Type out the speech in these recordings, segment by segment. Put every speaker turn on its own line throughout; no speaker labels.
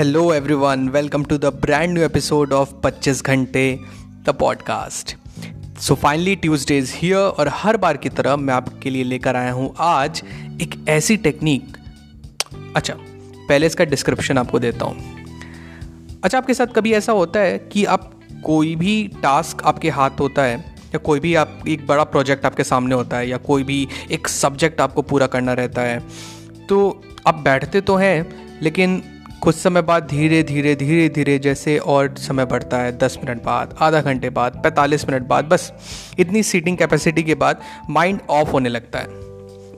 hello everyone welcome to the brand new episode of 25 घंटे the podcast so finally Tuesday is here और हर बार की तरह मैं आपके लिए लेकर आया हूँ आज एक ऐसी टेक्निक अच्छा पहले इसका डिस्क्रिप्शन आपको देता हूँ। अच्छा आपके साथ कभी ऐसा होता है कि आप कोई भी टास्क आपके हाथ होता है या कोई भी आप, एक बड़ा प्रोजेक्ट आपके सामने होता है या कोई भी एक सब्जेक्ट आपको पूरा करना रहता है तो आप बैठते तो हैं, लेकिन कुछ समय बाद धीरे धीरे धीरे धीरे जैसे और समय बढ़ता है, दस मिनट बाद, आधा घंटे बाद, पैंतालीस मिनट बाद, बस इतनी सीटिंग कैपेसिटी के बाद माइंड ऑफ़ होने लगता है।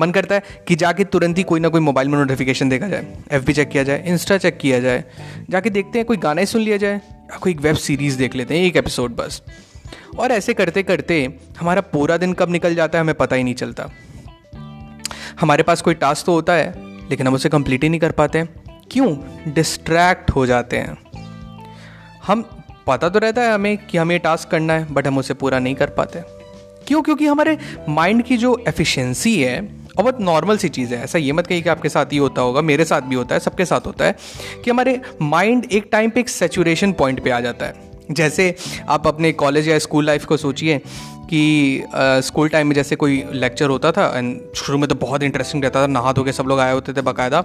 मन करता है कि जाके तुरंत ही कोई ना कोई मोबाइल में नोटिफिकेशन देखा जाए एफबी चेक किया जाए इंस्टा चेक किया जाए, जाके देखते हैं कोई गाना ही सुन लिया जाए, या कोई वेब सीरीज़ देख लेते हैं, एक एपिसोड बस। और ऐसे करते करते हमारा पूरा दिन कब निकल जाता है हमें पता ही नहीं चलता। हमारे पास कोई टास्क तो होता है, लेकिन हम उसे कंप्लीट ही नहीं कर पाते। क्यों डिस्ट्रैक्ट हो जाते हैं? हम, पता तो रहता है हमें कि हमें टास्क करना है बट हम उसे पूरा नहीं कर पाते। क्यों? क्योंकि हमारे माइंड की जो एफिशिएंसी है, और बहुत नॉर्मल सी चीज़ है। ऐसा ये मत कही कि आपके साथ ही होता होगा, मेरे साथ भी होता है, सबके साथ होता है, कि हमारे माइंड एक टाइम पे एक सेचुरेशन पॉइंट पे आ जाता है। जैसे आप अपने कॉलेज या स्कूल लाइफ को सोचिए कि स्कूल टाइम में जैसे कोई लेक्चर होता था, एंड शुरू में तो बहुत इंटरेस्टिंग रहता था, नहा धो के सब लोग आए होते थे बाकायदा,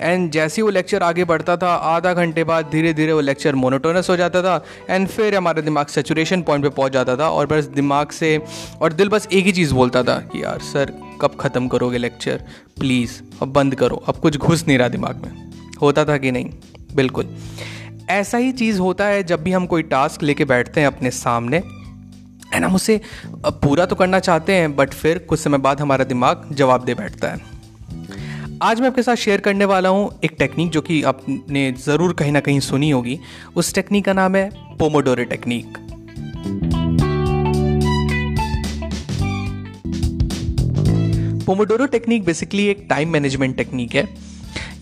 एंड जैसे ही वो लेक्चर आगे बढ़ता था, आधा घंटे बाद धीरे धीरे वो लेक्चर मोनोटोनस हो जाता था, एंड फिर हमारा दिमाग सेचुरेशन पॉइंट पे पहुँच जाता था, और बस दिमाग से, और दिल बस एक ही चीज़ बोलता था कि, यार, सर, कब ख़त्म करोगे लेक्चर? प्लीज़ अब बंद करो, अब कुछ घुस नहीं रहा दिमाग में। होता था कि नहीं? बिल्कुल। ऐसा ही चीज़ होता है जब भी हम कोई टास्क लेके बैठते हैं अपने सामने एंड हम उसे पूरा तो करना चाहते हैं बट फिर कुछ समय बाद हमारा दिमाग जवाब दे बैठता है। आज मैं आपके साथ शेयर करने वाला हूँ एक टेक्निक जो कि आपने ज़रूर कहीं ना कहीं सुनी होगी। उस टेक्निक का नाम है pomodoro technique pomodoro technique basically एक टाइम मैनेजमेंट टेक्निक है।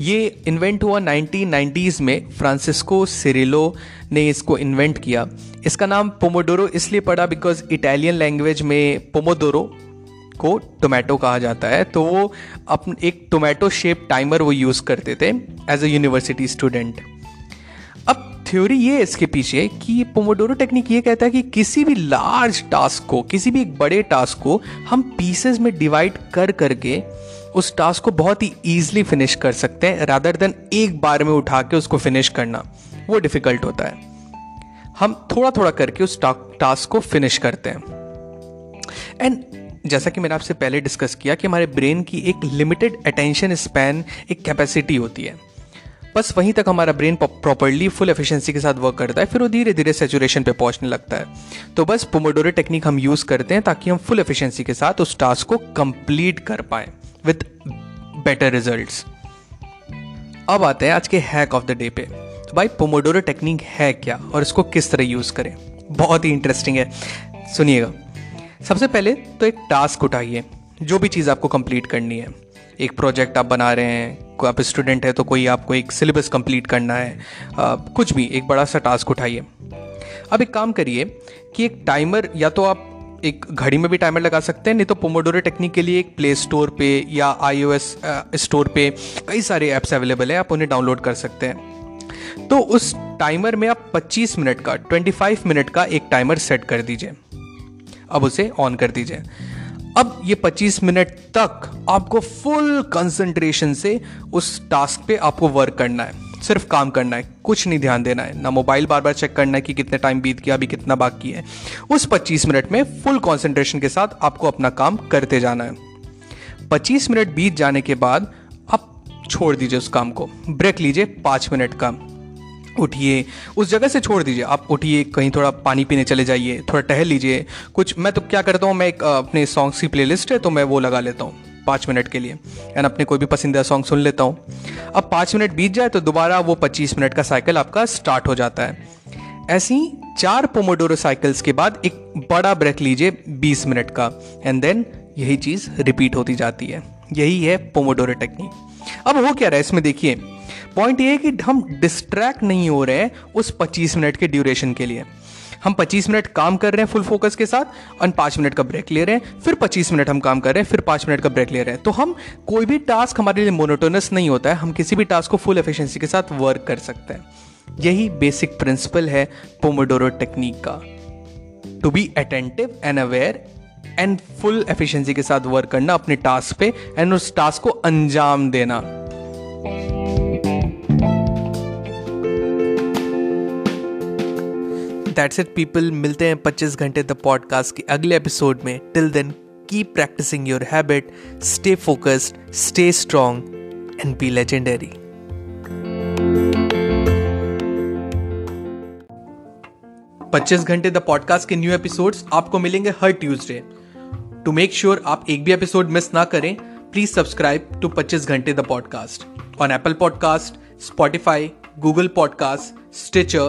ये इन्वेंट हुआ 1990s में फ्रांसिस्को सिरिलो ने इसको इन्वेंट किया। इसका नाम पोमोडोरो इसलिए पड़ा बिकॉज़ इटालियन लैंग्वेज में पोमोडोरो को टोमेटो कहा जाता है। तो वो अपन एक टोमेटो शेप टाइमर वो यूज़ करते थे एज अ यूनिवर्सिटी स्टूडेंट अब थ्योरी ये इसके पीछे कि पोमोडोरो टेक्निक ये कहता है कि किसी भी लार्ज टास्क को, किसी भी एक बड़े टास्क को हम पीसेस में डिवाइड कर करके उस टास्क को बहुत ही ईजिली फिनिश कर सकते हैं रादर देन एक बार में उठा के उसको फिनिश करना। वो डिफ़िकल्ट होता है। हम थोड़ा थोड़ा करके उस टास्क को फिनिश करते हैं। एंड जैसा कि मैंने आपसे पहले डिस्कस किया कि हमारे ब्रेन की एक लिमिटेड अटेंशन स्पैन एक कैपेसिटी होती है। बस वहीं तक हमारा ब्रेन प्रॉपरली फुल एफिशिएंसी के साथ वर्क करता है, फिर वो धीरे धीरे सेचुरेशन पे पहुँचने लगता है। तो बस पोमोडोरे टेक्निक हम यूज़ करते हैं ताकि हम फुल एफिशिएंसी के साथ उस टास्क को कंप्लीट कर पाएँ। विथ बेटर रिजल्ट्स अब आते हैं आज के हैक ऑफ़ द डे पे। तो भाई पोमोडोरो टेक्निक है क्या? और इसको किस तरह यूज़ करें? बहुत ही इंटरेस्टिंग है। सुनिएगा। सबसे पहले तो एक टास्क उठाइए। जो भी चीज़ आपको कंप्लीट करनी है। एक प्रोजेक्ट आप बना रहे हैं कोई आप स्टूडेंट है तो कोई आपको एक सिलेबस कंप्लीट करना है। आ, कुछ भी एक बड़ा सा टास्क उठाइए। अब एक काम करिए कि एक टाइमर या तो आप एक घड़ी में भी टाइमर लगा सकते हैं, नहीं तो पोमोडोरो टेक्निक के लिए एक प्ले स्टोर पे या आई स्टोर पे कई सारे ऐप्स अवेलेबल हैं, आप उन्हें डाउनलोड कर सकते हैं। तो उस टाइमर में आप 25 मिनट का 25 मिनट का एक टाइमर सेट कर दीजिए। अब उसे ऑन कर दीजिए। अब ये 25 मिनट तक आपको फुल कंसंट्रेशन से उस टास्क पे आपको वर्क करना है। सिर्फ़ काम करना है, कुछ नहीं ध्यान देना है, ना मोबाइल बार बार चेक करना है कि कितने टाइम बीत गया, अभी कितना बाकी है। उस 25 मिनट में फुल कॉन्सेंट्रेशन के साथ आपको अपना काम करते जाना है। 25 मिनट बीत जाने के बाद आप छोड़ दीजिए उस काम को। ब्रेक लीजिए पाँच मिनट का। उठिए, उस जगह से छोड़ दीजिए। आप उठिए, कहीं थोड़ा पानी पीने चले जाइए, थोड़ा टहल लीजिए। कुछ, मैं तो क्या करता हूँ, मैं एक अपने सॉन्ग्स की प्लेलिस्ट है तो मैं वो लगा लेता हूँ। पाँच मिनट के लिए। एंड अपने कोई भी पसंदीदा सॉन्ग सुन लेता हूँ। अब पाँच मिनट बीत जाए तो दोबारा वो पच्चीस मिनट का साइकिल आपका स्टार्ट हो जाता है। ऐसे चार पोमोडोरो साइकिल्स के बाद एक बड़ा ब्रेक लीजिए बीस मिनट का। एंड देन यही चीज़ रिपीट होती जाती है। यही है पोमोडोरो टेक्निक अब हो क्या रहा है? इसमें देखिए। पॉइंट ये है कि हम डिस्ट्रैक्ट नहीं हो रहे उस 25 मिनट के ड्यूरेशन के लिए। हम 25 मिनट काम कर रहे हैं फुल फोकस के साथ और पाँच मिनट का ब्रेक ले रहे हैं, फिर 25 मिनट हम काम कर रहे हैं, फिर पाँच मिनट का ब्रेक ले रहे हैं। तो हम कोई भी टास्क हमारे लिए मोनोटोनस नहीं होता है, हम किसी भी टास्क को फुल एफिशिएंसी के साथ वर्क कर सकते हैं। यही बेसिक प्रिंसिपल है पोमोडोरो टेक्निक का। To be attentive and aware and full efficiency के साथ वर्क करना अपने टास्क पे एंड उस टास्क को अंजाम देना। दैट्स इट पीपल मिलते हैं 25 घंटे द पॉडकास्ट के अगले एपिसोड में. Till then keep practising your habit stay focused stay strong and be legendary पच्चीस घंटे द पॉडकास्ट के न्यू एपिसोड्स आपको मिलेंगे हर ट्यूसडे टू मेक श्योर आप एक भी एपिसोड मिस ना करें प्लीज़ सब्सक्राइब टू पच्चीस घंटे the podcast on Apple podcast Spotify Google podcast Stitcher